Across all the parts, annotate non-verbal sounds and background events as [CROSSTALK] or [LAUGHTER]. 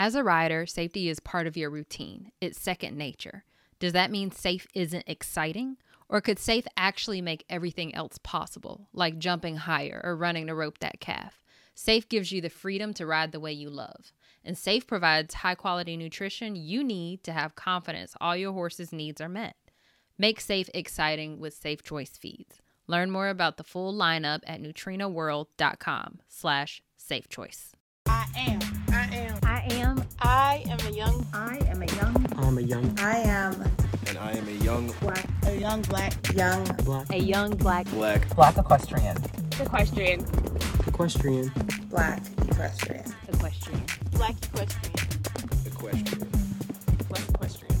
As a rider, safety is part of your routine, it's second nature. Does that mean safe isn't exciting? Or could safe actually make everything else possible, like jumping higher or running to rope that calf? Safe gives you the freedom to ride the way you love. And Safe provides high quality nutrition you need to have confidence all your horse's needs are met. Make Safe exciting with Safe Choice feeds. Learn more about the full lineup at nutrenaworld.com slash safe choice. I am. I am. I am. A young I am a young I'm a young I am and I am a young black a young black young black a young black black Black equestrian. equestrian. equestrian. black equestrian. equestrian. Black equestrian. equestrian. Black equestrian.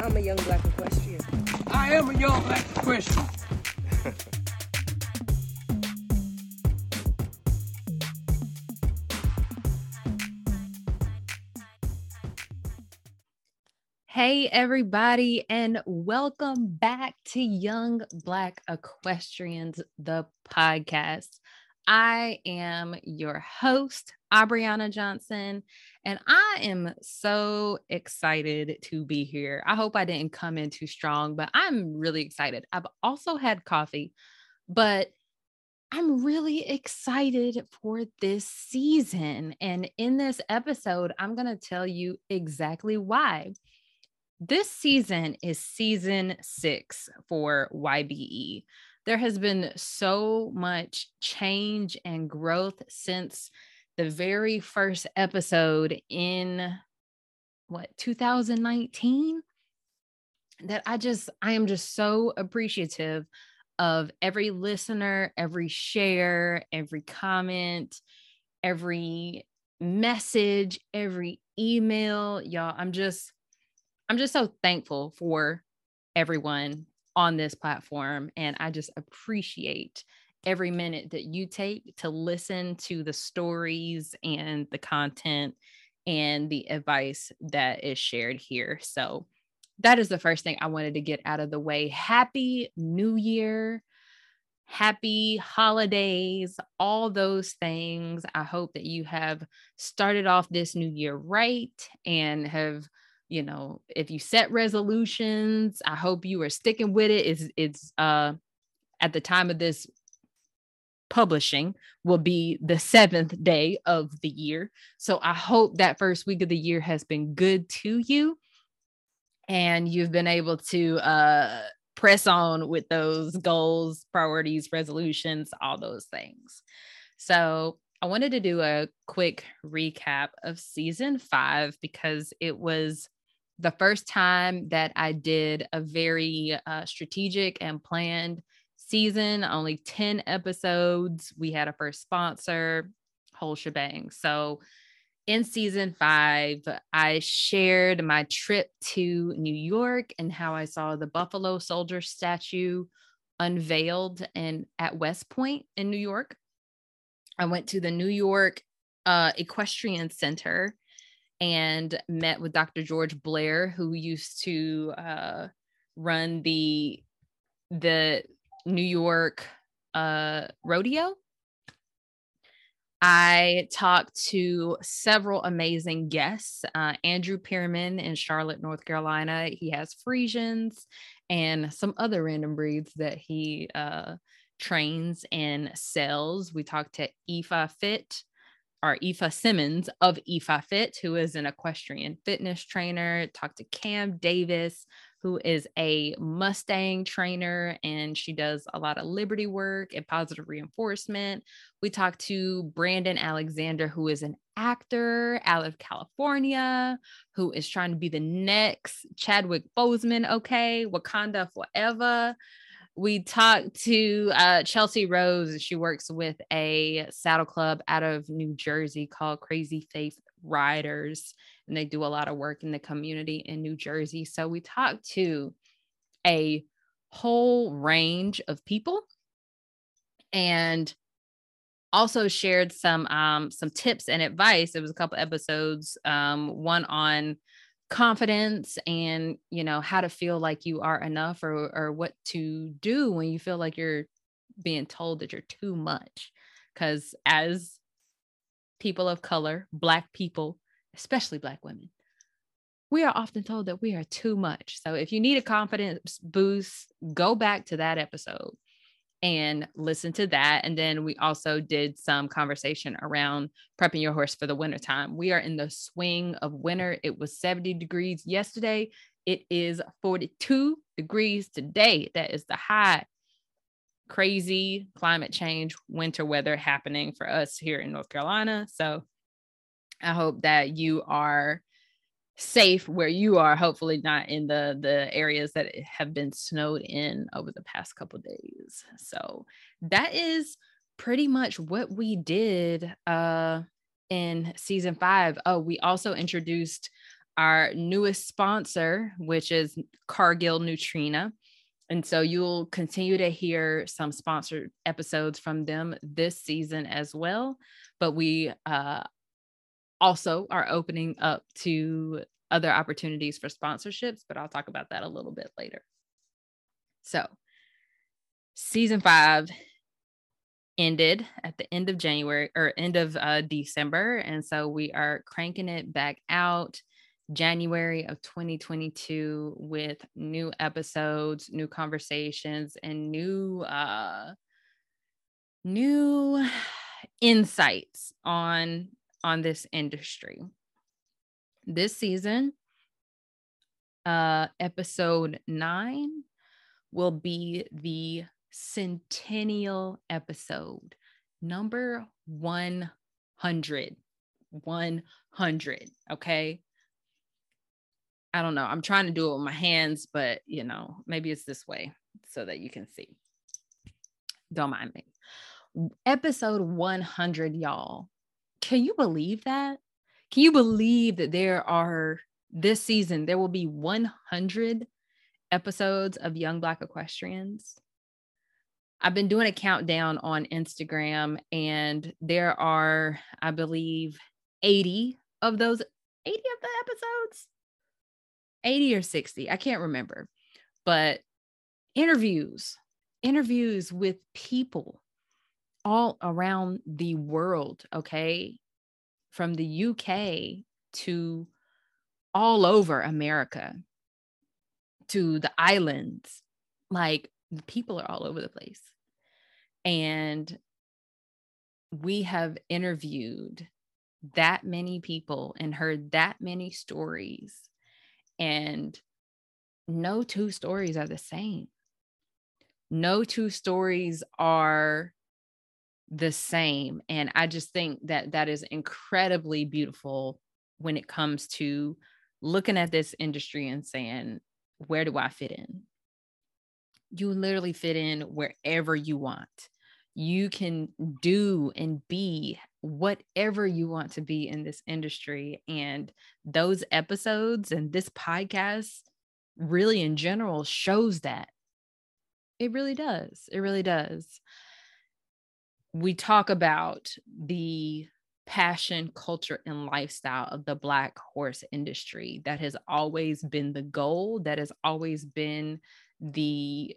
I'm a young black equestrian. I am a young black equestrian. [LAUGHS] Hey, everybody, and welcome back to Young Black Equestrians, the podcast. I am your host, Aubriana Johnson, and I am so excited to be here. I hope I didn't come in too strong, but I'm really excited. I've also had coffee, but I'm really excited for this season. And in this episode, I'm going to tell you exactly why. This season is season six for YBE. There has been so much change and growth since the very first episode in what 2019 that I just I am just so appreciative of every listener, every share, every comment, every message, every email. Y'all, I'm just I'm just so thankful for everyone on this platform. And I just appreciate every minute that you take to listen to the stories and the content and the advice that is shared here. So that is the first thing I wanted to get out of the way. Happy New Year. Happy holidays, all those things. I hope that you have started off this new year right and have you know if you set resolutions i hope you are sticking with it it's it's uh at the time of this publishing will be the seventh day of the year. So i hope that first week of the year has been good to you and you've been able to uh press on with those goals priorities resolutions all those things. So I wanted to do a quick recap of season five because it was the first time that I did a very uh, strategic and planned season, only 10 episodes. We had a first sponsor, whole shebang. So in season five, I shared my trip to New York and how I saw the Buffalo Soldier statue unveiled and at West Point in New York. I went to the New York uh, Equestrian Center and met with Dr. George Blair, who used to uh, run the the New York uh, rodeo. I talked to several amazing guests. Uh, Andrew Pearman in Charlotte, North Carolina. He has Friesians and some other random breeds that he uh, trains and sells. We talked to Aoife Fit, or Aoife Simmons of Aoife Fit, who is an equestrian fitness trainer. Talked to Cam Davis, who is a Mustang trainer, and she does a lot of liberty work and positive reinforcement. We talked to Brandon Alexander, who is an actor out of California, who is trying to be the next Chadwick Boseman, okay, Wakanda forever we talked to uh, Chelsea Rose. She works with a saddle club out of New Jersey called Crazy Faith Riders, and they do a lot of work in the community in New Jersey. So we talked to a whole range of people and also shared some um, some tips and advice. It was a couple episodes, um, one on confidence and you know how to feel like you are enough or or what to do when you feel like you're being told that you're too much cuz as people of color black people especially Black women, we are often told that we are too much. So if you need a confidence boost, go back to that episode and listen to that. And then we also did some conversation around prepping your horse for the wintertime. We are in the swing of winter. It was 70 degrees yesterday. It is 42 degrees today. That is the high. Crazy climate change, winter weather happening for us here in North Carolina. So I hope that you are safe where you are hopefully not in the the areas that have been snowed in over the past couple days. So that is pretty much what we did uh in season 5 oh we also introduced our newest sponsor which is Cargill Nutrena and so you'll continue to hear some sponsored episodes from them this season as well. But we uh also are opening up to other opportunities for sponsorships, but I'll talk about that a little bit later. So, season five ended at the end of January or end of uh, December. And so we are cranking it back out January of 2022 with new episodes, new conversations, and new, uh, new [SIGHS] insights on on this industry. This season, uh, episode nine will be the centennial episode, number 100. 100. Okay. I don't know. I'm trying to do it with my hands, but you know, maybe it's this way so that you can see. Don't mind me. Episode 100, y'all. Can you believe that? Can you believe that there are this season, there will be 100 episodes of Young Black Equestrians? I've been doing a countdown on Instagram, and there are, I believe, 80 of those 80 of the episodes 80 or 60 i can't remember but interviews interviews with people all around the world okay from the UK to all over America to the islands. Like people are all over the place. And we have interviewed that many people and heard that many stories. And no two stories are the same. No two stories are the same. And I just think that that is incredibly beautiful when it comes to looking at this industry and saying, where do I fit in? You literally fit in wherever you want. You can do and be whatever you want to be in this industry. And those episodes and this podcast, really in general, shows that. It really does. It really does we talk about the passion, culture, and lifestyle of the Black horse industry. That has always been the goal, that has always been the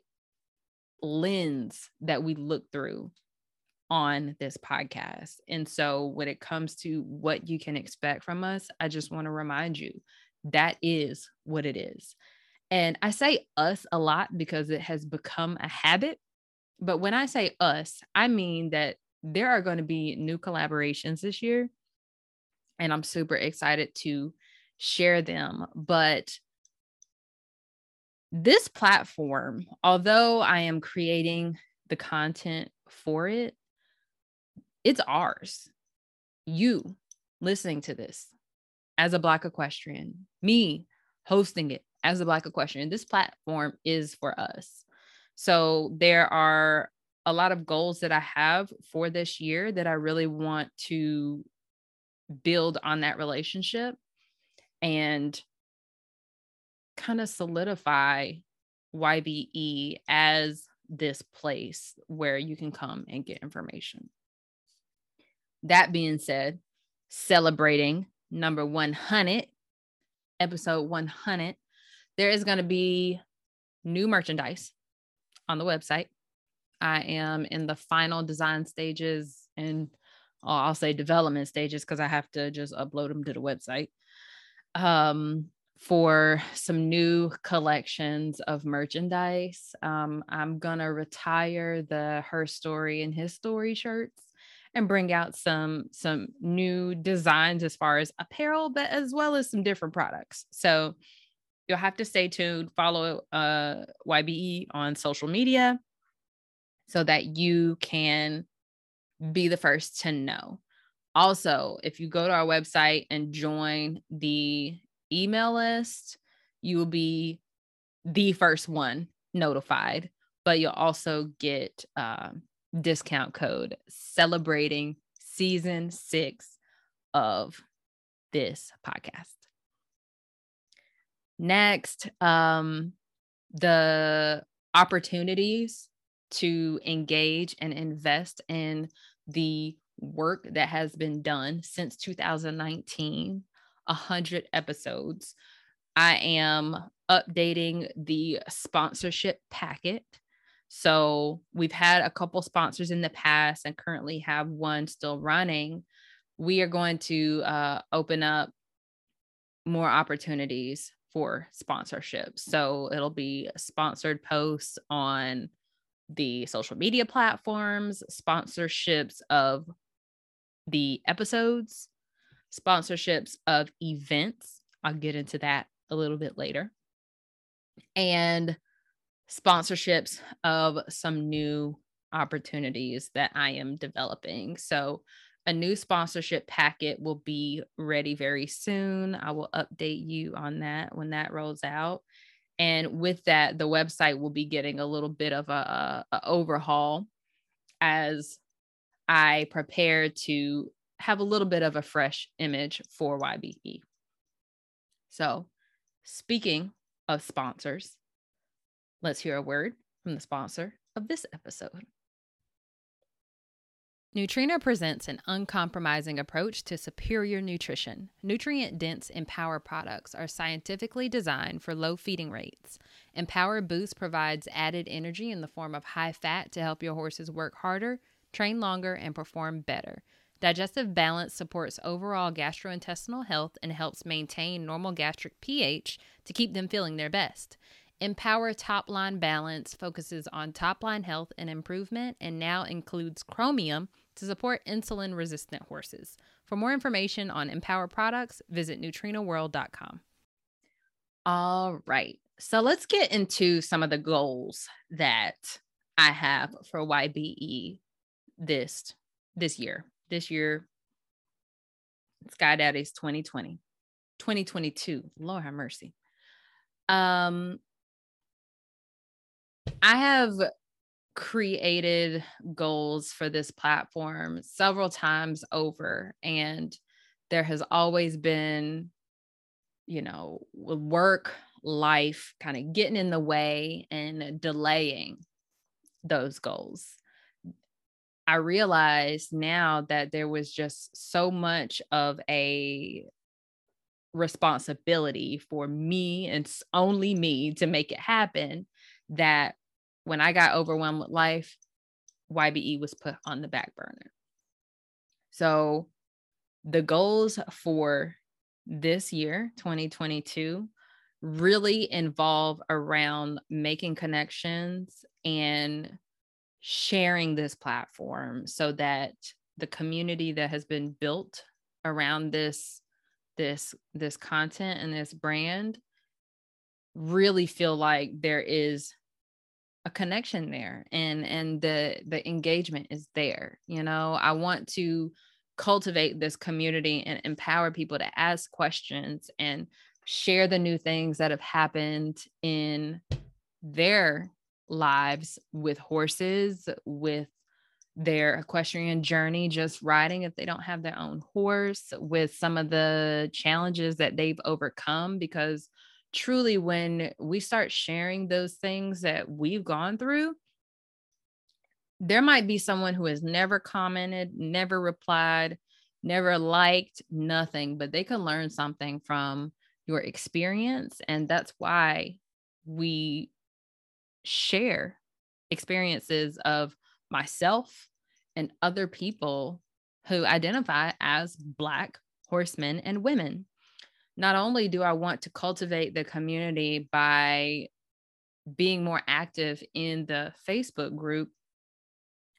lens that we look through on this podcast. And so, when it comes to what you can expect from us, I just want to remind you that is what it is. And I say us a lot because it has become a habit but when I say us, I mean that there are going to be new collaborations this year. And I'm super excited to share them. But this platform, although I am creating the content for it, it's ours. You listening to this as a Black equestrian, me hosting it as a Black equestrian. This platform is for us. So there are a lot of goals that I have for this year that I really want to build on that relationship and kind of solidify YBE as this place where you can come and get information. That being said, celebrating number 100, episode 100, there is going to be new merchandise on the website. I am in the final design stages and I'll say development stages because I have to just upload them to the website. Um, for some new collections of merchandise. Um, I'm gonna retire the her story and his story shirts and bring out some some new designs as far as apparel, but as well as some different products. So you'll have to stay tuned. Follow uh, YBE on social media so that you can be the first to know. Also, if you go to our website and join the email list, you will be the first one notified, but you'll also get uh, discount code celebrating season six of this podcast. Next, um, the opportunities to engage and invest in the work that has been done since 2019 100 episodes. I am updating the sponsorship packet. So we've had a couple sponsors in the past and currently have one still running. We are going to uh, open up more opportunities for sponsorships. So it'll be sponsored posts on the social media platforms, sponsorships of the episodes, sponsorships of events. I'll get into that a little bit later. And sponsorships of some new opportunities that I am developing. So, a new sponsorship packet will be ready very soon. I will update you on that when that rolls out. And with that, the website will be getting a little bit of a, a overhaul as I prepare to have a little bit of a fresh image for YBE. So, speaking of sponsors, let's hear a word from the sponsor of this episode. Nutrena presents an uncompromising approach to superior nutrition. Nutrient dense Empower products are scientifically designed for low feeding rates. Empower Boost provides added energy in the form of high fat to help your horses work harder, train longer, and perform better. Digestive balance supports overall gastrointestinal health and helps maintain normal gastric pH to keep them feeling their best. Empower Top Line Balance focuses on top line health and improvement and now includes chromium to support insulin resistant horses. For more information on Empower products, visit NutrenaWorld.com. All right. So let's get into some of the goals that I have for YBE this this year this year, Sky Daddy's 2020, 2022. Lord have mercy. Um, I have created goals for this platform several times over, and there has always been, you know, work, life kind of getting in the way and delaying those goals. I realized now that there was just so much of a responsibility for me and only me to make it happen that when I got overwhelmed with life, YBE was put on the back burner. So the goals for this year, 2022, really involve around making connections and sharing this platform so that the community that has been built around this this this content and this brand really feel like there is a connection there and and the the engagement is there you know i want to cultivate this community and empower people to ask questions and share the new things that have happened in their lives with horses, with their equestrian journey, just riding if they don't have their own horse, with some of the challenges that they've overcome. Because truly, when we start sharing those things that we've gone through, there might be someone who has never commented, never replied, never liked, nothing, but they can learn something from your experience. And that's why we share experiences of myself and other people who identify as Black horsemen and women. Not only do I want to cultivate the community by being more active in the Facebook group,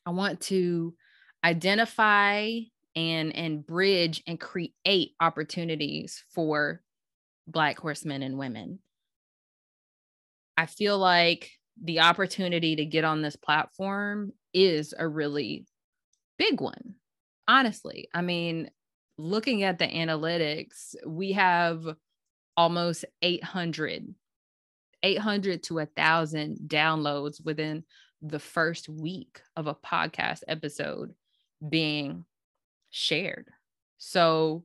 I want to identify and and bridge and create opportunities for black horsemen and women. I feel like the opportunity to get on this platform is a really big one. Honestly, I mean, looking at the analytics, we have almost 800 800 to a thousand downloads within the first week of a podcast episode being shared. So,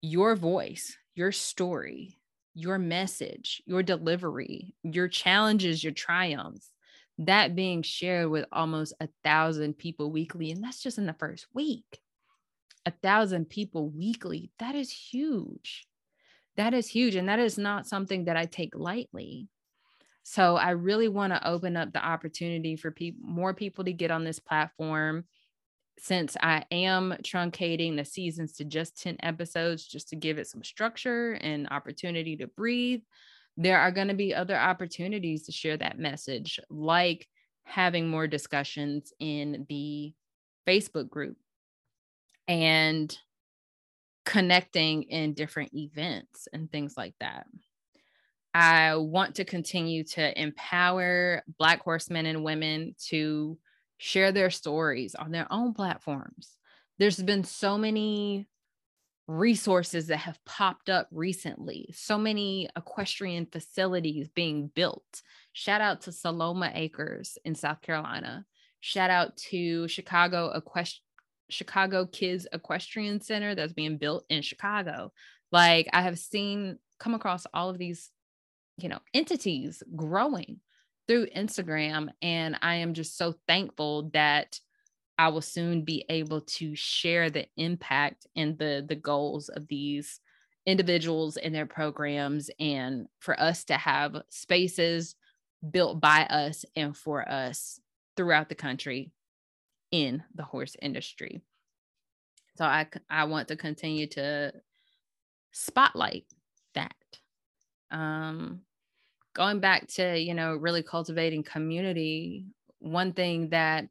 your voice, your story, your message, your delivery, your challenges, your triumphs, that being shared with almost a thousand people weekly. And that's just in the first week. A thousand people weekly. That is huge. That is huge. And that is not something that I take lightly. So I really want to open up the opportunity for people, more people to get on this platform. Since I am truncating the seasons to just 10 episodes, just to give it some structure and opportunity to breathe, there are going to be other opportunities to share that message, like having more discussions in the Facebook group and connecting in different events and things like that. I want to continue to empower Black horsemen and women to share their stories on their own platforms. There's been so many resources that have popped up recently, so many equestrian facilities being built. Shout out to Saloma Acres in South Carolina. Shout out to Chicago Equest- Chicago Kids Equestrian Center that's being built in Chicago. Like I have seen come across all of these you know entities growing through Instagram and I am just so thankful that I will soon be able to share the impact and the the goals of these individuals and their programs and for us to have spaces built by us and for us throughout the country in the horse industry. So I I want to continue to spotlight that. Um, going back to you know really cultivating community one thing that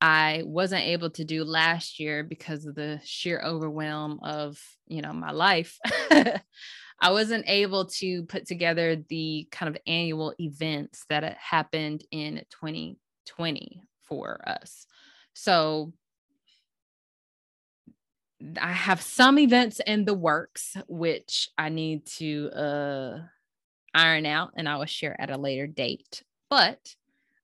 i wasn't able to do last year because of the sheer overwhelm of you know my life [LAUGHS] i wasn't able to put together the kind of annual events that happened in 2020 for us. So I have some events in the works which I need to uh iron out and I will share at a later date. But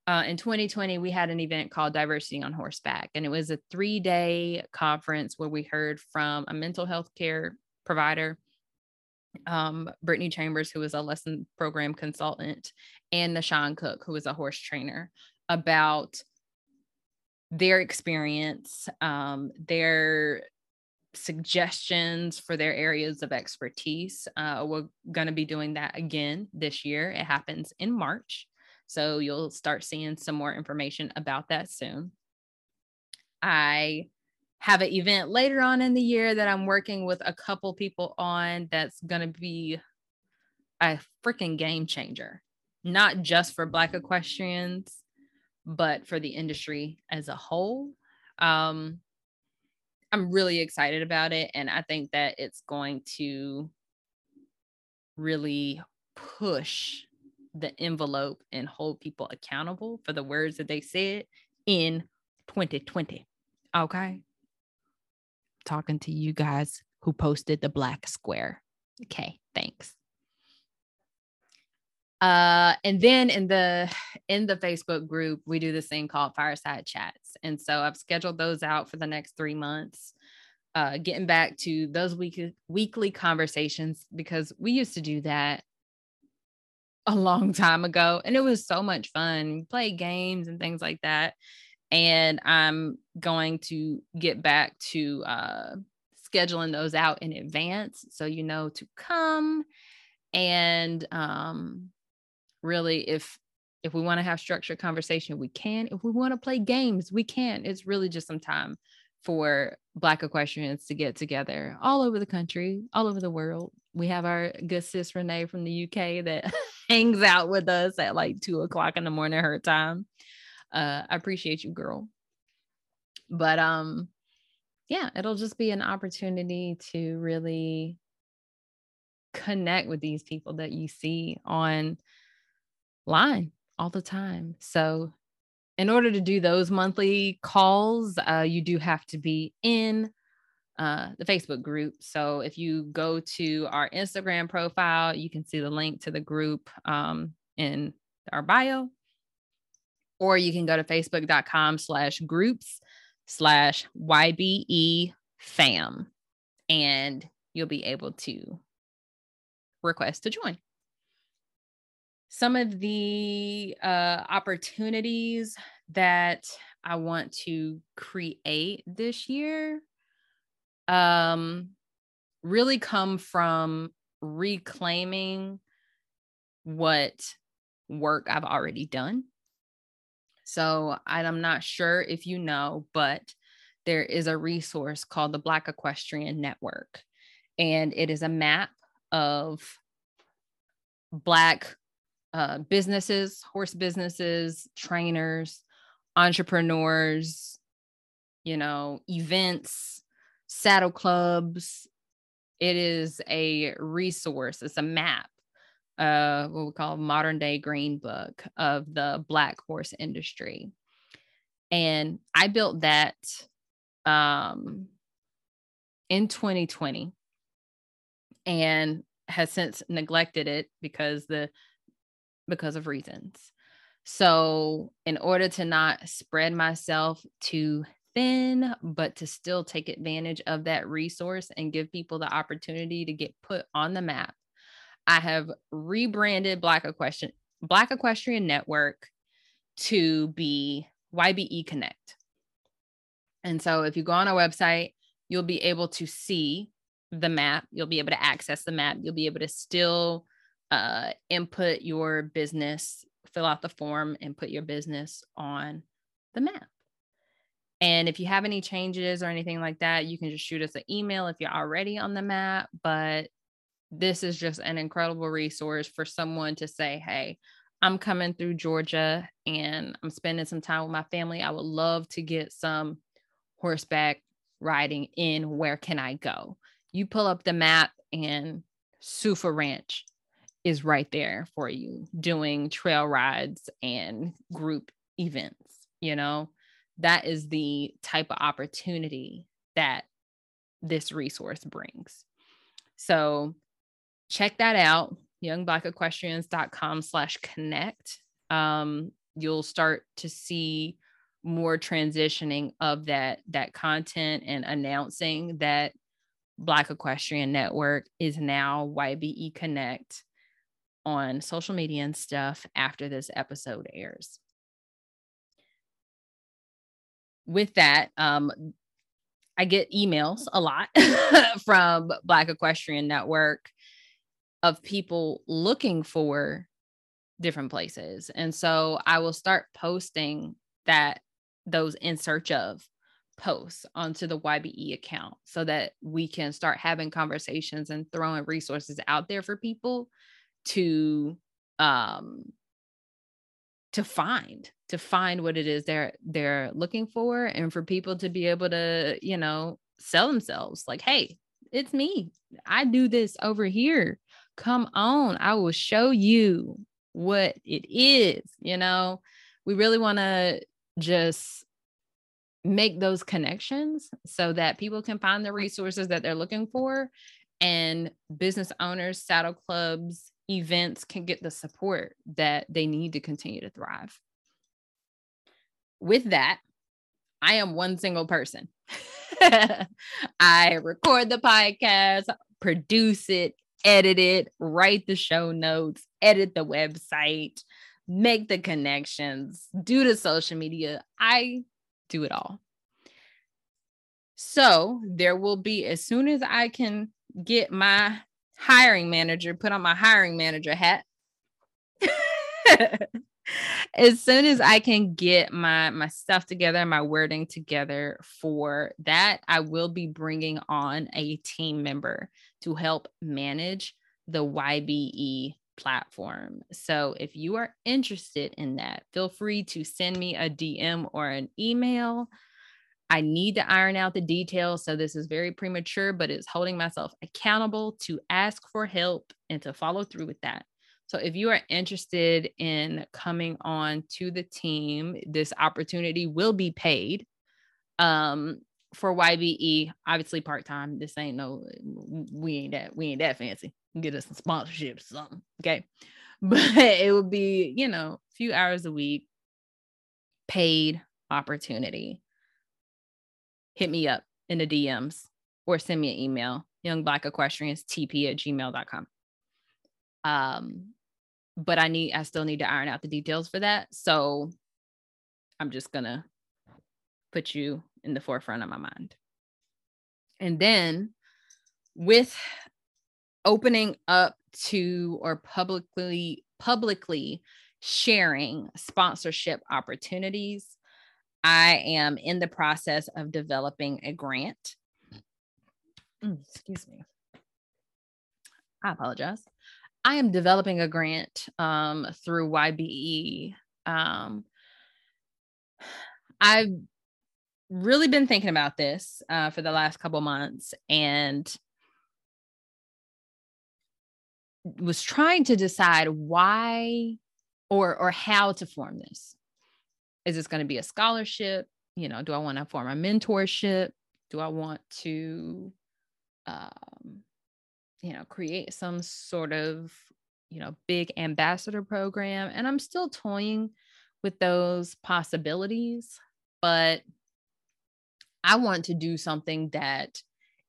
uh, in 2020, we had an event called Diversity on Horseback, and it was a three day conference where we heard from a mental health care provider, um, Brittany Chambers, who was a lesson program consultant, and Nashawn Cook, who was a horse trainer, about their experience, um, their suggestions for their areas of expertise. Uh, we're going to be doing that again this year. It happens in March. So you'll start seeing some more information about that soon. I have an event later on in the year that I'm working with a couple people on that's going to be a freaking game changer, not just for Black equestrians, but for the industry as a whole. Um, I'm really excited about it. And I think that it's going to really push the envelope and hold people accountable for the words that they said in 2020. Okay. Talking to you guys who posted the black square. Okay, thanks. Uh, and then in the in the Facebook group, we do this thing called fireside chats. And so I've scheduled those out for the next three months. Uh, getting back to those weekly weekly conversations because we used to do that a long time ago and it was so much fun play games and things like that and i'm going to get back to uh, scheduling those out in advance so you know to come and um, really if if we want to have structured conversation we can if we want to play games we can it's really just some time for Black equestrians to get together all over the country, all over the world. We have our good sis Renee from the UK that [LAUGHS] hangs out with us at like two o'clock in the morning, her time. Uh, I appreciate you, girl. But um, yeah, it'll just be an opportunity to really connect with these people that you see on line all the time. So in order to do those monthly calls, uh, you do have to be in uh, the Facebook group. So if you go to our Instagram profile, you can see the link to the group um, in our bio, or you can go to facebook.com slash groups slash YBE fam, and you'll be able to request to join some of the uh, opportunities that I want to create this year um, really come from reclaiming what work I've already done. So I'm not sure if you know, but there is a resource called the Black Equestrian Network, and it is a map of Black uh, businesses, horse businesses, trainers, entrepreneurs, you know, events, saddle clubs. It is a resource, it's a map, uh, what we call modern day green book of the Black horse industry. And I built that um, in 2020 and has since neglected it because the because of reasons. So, in order to not spread myself too thin, but to still take advantage of that resource and give people the opportunity to get put on the map, I have rebranded Black Equestrian Black Equestrian Network to be YBE Connect. And so if you go on our website, you'll be able to see the map, you'll be able to access the map, you'll be able to still uh, input your business, fill out the form, and put your business on the map. And if you have any changes or anything like that, you can just shoot us an email if you're already on the map. But this is just an incredible resource for someone to say, hey, I'm coming through Georgia and I'm spending some time with my family. I would love to get some horseback riding in. Where can I go? You pull up the map and Sufa Ranch is right there for you doing trail rides and group events you know? That is the type of opportunity that this resource brings. So check that out youngblackequestrians.com slash connect. Um, you'll start to see more transitioning of that that content and announcing that black equestrian network is now ybe connect on social media and stuff after this episode airs. With that, um, I get emails a lot [LAUGHS] from Black Equestrian Network of people looking for different places. And so I will start posting that those in search of posts onto the YBE account so that we can start having conversations and throwing resources out there for people to um to find to find what it is they're they're looking for and for people to be able to you know sell themselves like hey it's me. I do this over here. Come on. I will show you what it is you know? We really want to just make those connections so that people can find the resources that they're looking for and business owners saddle clubs events can get the support that they need to continue to thrive. With that, I am one single person. [LAUGHS] I record the podcast, produce it, edit it, write the show notes, edit the website, make the connections, do the social media. I do it all. So there will be, as soon as I can get my hiring manager, put on my hiring manager hat. [LAUGHS] as soon as I can get my my stuff together, my wording together for that, I will be bringing on a team member to help manage the YBE platform. So if you are interested in that, feel free to send me a DM or an email. I need to iron out the details. So this is very premature, but it's holding myself accountable to ask for help and to follow through with that. So if you are interested in coming on to the team, this opportunity will be paid. Um, for YBE, obviously part time. This ain't no, we ain't that, we ain't that fancy. Get us some sponsorships, or something. Okay, [LAUGHS] but it will be, you know, a few hours a week, paid opportunity. Hit me up in the DMs or send me an email, youngblack_equestrians_tp at gmail.com. Um, but I need, I still need to iron out the details for that. So I'm just gonna put you in the forefront of my mind. And then with opening up to or publicly publicly sharing sponsorship opportunities, I am in the process of developing a grant. Mm, excuse me. I apologize. I am developing a grant um, through YBE. Um, I've really been thinking about this uh, for the last couple months and was trying to decide why or or how to form this. Is this going to be a scholarship? You know, do I want to form a mentorship? Do I want to um, you know, create some sort of, you know, big ambassador program. And I'm still toying with those possibilities, but I want to do something that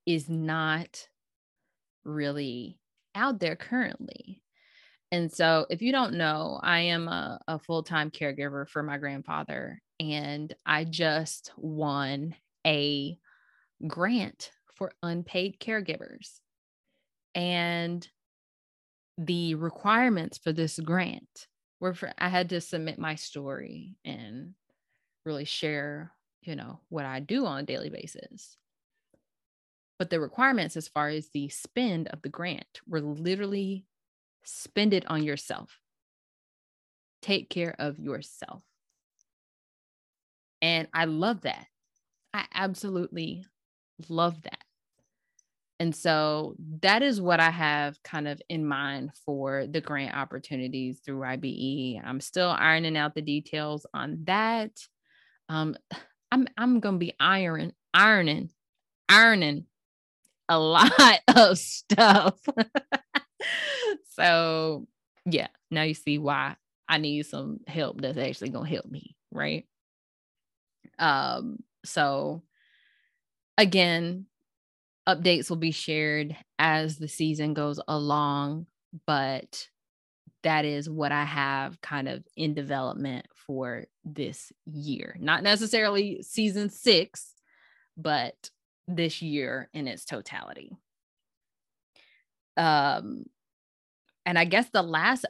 is not really out there currently. And so, if you don't know, I am a, a full time caregiver for my grandfather, and I just won a grant for unpaid caregivers. And the requirements for this grant were for I had to submit my story and really share, you know, what I do on a daily basis. But the requirements as far as the spend of the grant were literally spend it on yourself. Take care of yourself. And I love that. I absolutely love that. And so that is what I have kind of in mind for the grant opportunities through YBE. I'm still ironing out the details on that. Um, I'm I'm gonna be ironing, ironing ironing a [LAUGHS] lot of stuff. [LAUGHS] [LAUGHS] so yeah, now you see why I need some help that's actually gonna help me, right? Um, so again, updates will be shared as the season goes along, but that is what I have kind of in development for this year. Not necessarily season six, but this year in its totality. Um, and I guess the last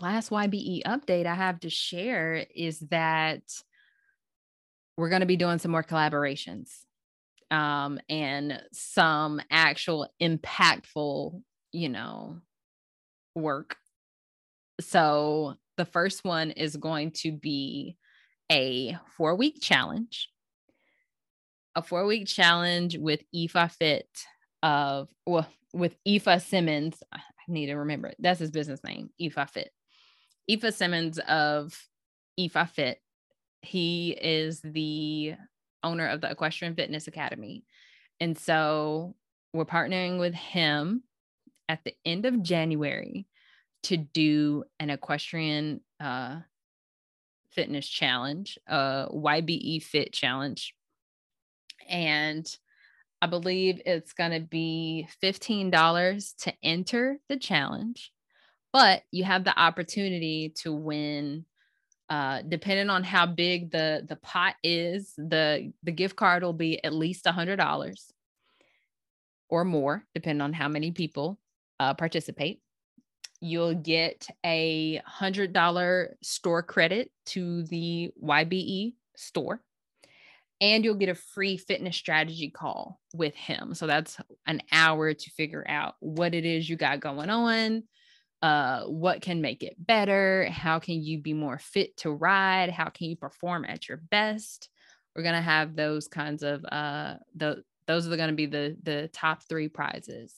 last YBE update I have to share is that we're going to be doing some more collaborations um, and some actual impactful, you know, work. So the first one is going to be a four week challenge, a four week challenge with Ifa Fit of, well, with Ifa Simmons. I need to remember it. That's his business name, Ifa Fit. Ifa Simmons of Ifa Fit. He is the owner of the Equestrian Fitness Academy. And so we're partnering with him at the end of January to do an equestrian uh, fitness challenge, a YBE Fit challenge. And I believe it's going to be $15 to enter the challenge, but you have the opportunity to win uh, depending on how big the the pot is, the the gift card will be at least hundred dollars or more, depending on how many people uh, participate. you'll get a hundred dollar store credit to the YBE store. And you'll get a free fitness strategy call with him. So that's an hour to figure out what it is you got going on, uh, what can make it better, how can you be more fit to ride, how can you perform at your best. We're gonna have those kinds of uh, the those are going to be the the top three prizes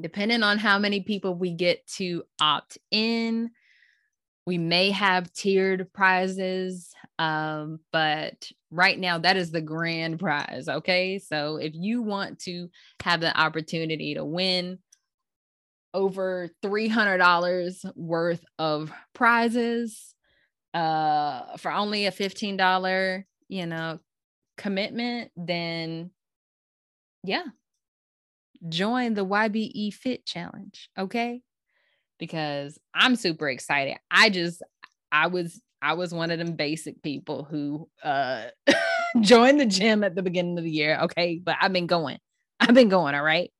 depending on how many people we get to opt in we may have tiered prizes um, but right now that is the grand prize okay so if you want to have the opportunity to win over $300 worth of prizes uh, for only a $15 you know commitment then yeah join the YBE Fit Challenge, okay? Because I'm super excited. I just I was I was one of them basic people who uh [LAUGHS] joined the gym at the beginning of the year, okay? But I've been going. [LAUGHS] I've been going, all right?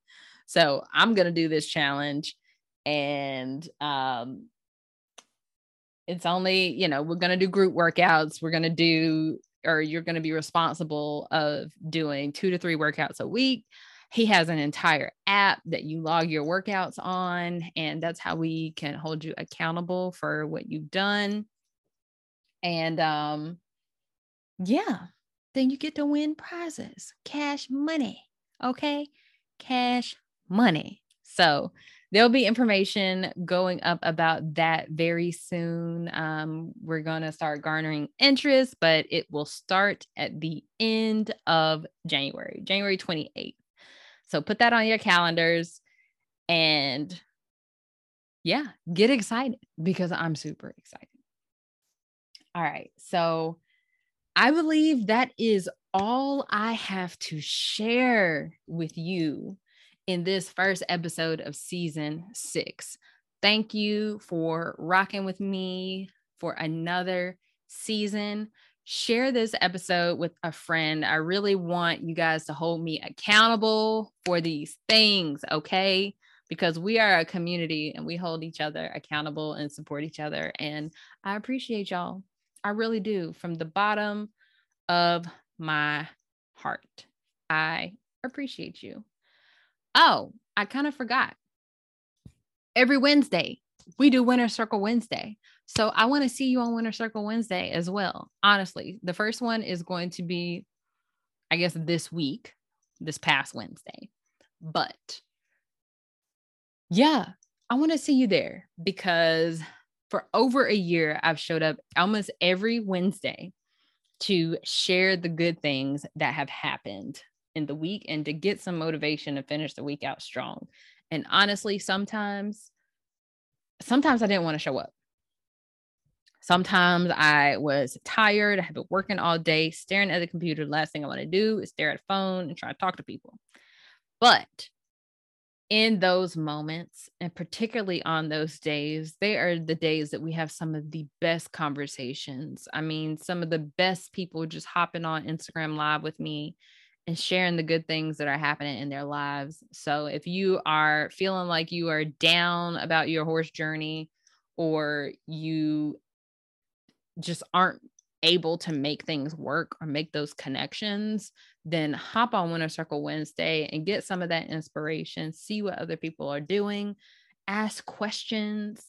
So, I'm going to do this challenge and um it's only, you know, we're going to do group workouts. We're going to do or you're going to be responsible of doing 2 to 3 workouts a week he has an entire app that you log your workouts on and that's how we can hold you accountable for what you've done and um yeah then you get to win prizes cash money okay? Cash money. So there'll be information going up about that very soon. Um, we're going to start garnering interest but it will start at the end of january january 28th so put that on your calendars and yeah, get excited because I'm super excited. All right. So I believe that is all I have to share with you in this first episode of season six. Thank you for rocking with me for another season share this episode with a friend. I really want you guys to hold me accountable for these things, okay? Because we are a community and we hold each other accountable and support each other. And I appreciate y'all. I really do from the bottom of my heart. I appreciate you. Oh, I kind of forgot. Every Wednesday, we do Winner Circle Wednesday. So I want to see you on Winner Circle Wednesday as well. Honestly, the first one is going to be, I guess, this week, this past Wednesday. But yeah, I want to see you there because for over a year, I've showed up almost every Wednesday to share the good things that have happened in the week and to get some motivation to finish the week out strong. And honestly, sometimes, sometimes I didn't want to show up. Sometimes I was tired. I had been working all day, staring at the computer. The last thing I want to do is stare at a phone and try to talk to people. But in those moments, and particularly on those days, they are the days that we have some of the best conversations. I mean, some of the best people just hopping on Instagram Live with me and sharing the good things that are happening in their lives. So if you are feeling like you are down about your horse journey, or you just aren't able to make things work or make those connections, then hop on Winner Circle Wednesday and get some of that inspiration, see what other people are doing, ask questions,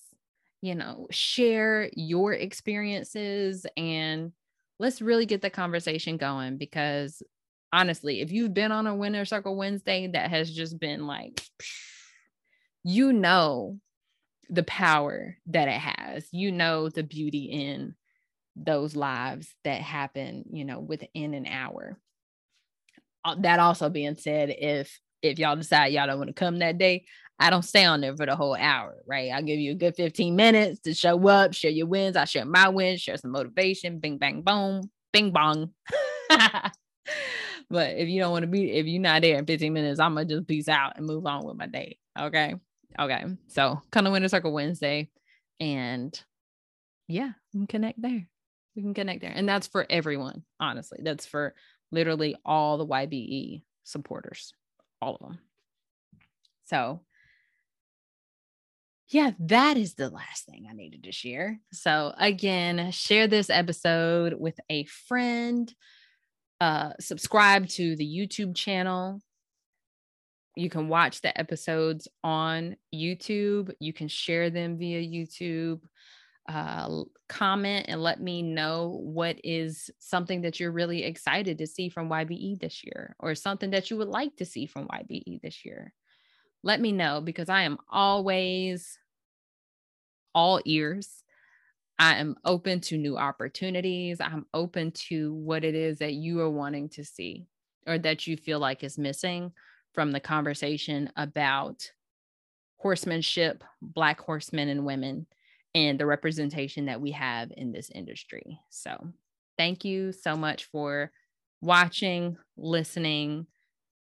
you know, share your experiences, and let's really get the conversation going because honestly, if you've been on a Winner Circle Wednesday that has just been like, you know, the power that it has, you know, the beauty in those lives that happen, you know, within an hour. Uh, that also being said, if if y'all decide y'all don't want to come that day, I don't stay on there for the whole hour, right? I'll give you a good 15 minutes to show up, share your wins. I share my wins, share some motivation, bing, bang, boom, bing, bong. [LAUGHS] but if you don't want to be, if you're not there in 15 minutes, I'm going to just peace out and move on with my day. Okay. Okay. So come to Winner Circle Wednesday and yeah, connect there we can connect there. And that's for everyone, honestly. That's for literally all the YBE supporters, all of them. So, yeah, that is the last thing I needed to share. So, again, share this episode with a friend. Uh, subscribe to the YouTube channel. You can watch the episodes on YouTube. You can share them via YouTube. Uh, comment and let me know what is something that you're really excited to see from YBE this year, or something that you would like to see from YBE this year. Let me know because I am always all ears. I am open to new opportunities. I'm open to what it is that you are wanting to see or that you feel like is missing from the conversation about horsemanship, Black horsemen and women, and the representation that we have in this industry. So, thank you so much for watching, listening,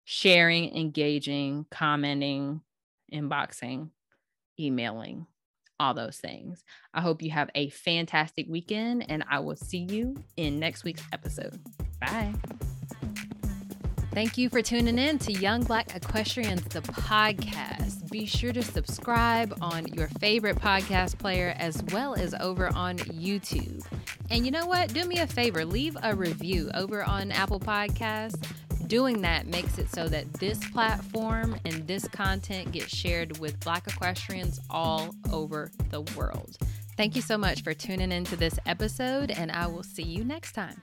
sharing, engaging, commenting, inboxing, emailing all those things. I hope you have a fantastic weekend, and I will see you in next week's episode. Bye. Thank you for tuning in to Young Black Equestrians, the podcast. Be sure to subscribe on your favorite podcast player as well as over on YouTube. And you know what? Do me a favor, leave a review over on Apple Podcasts. Doing that makes it so that this platform and this content gets shared with Black equestrians all over the world. Thank you so much for tuning into this episode, and I will see you next time.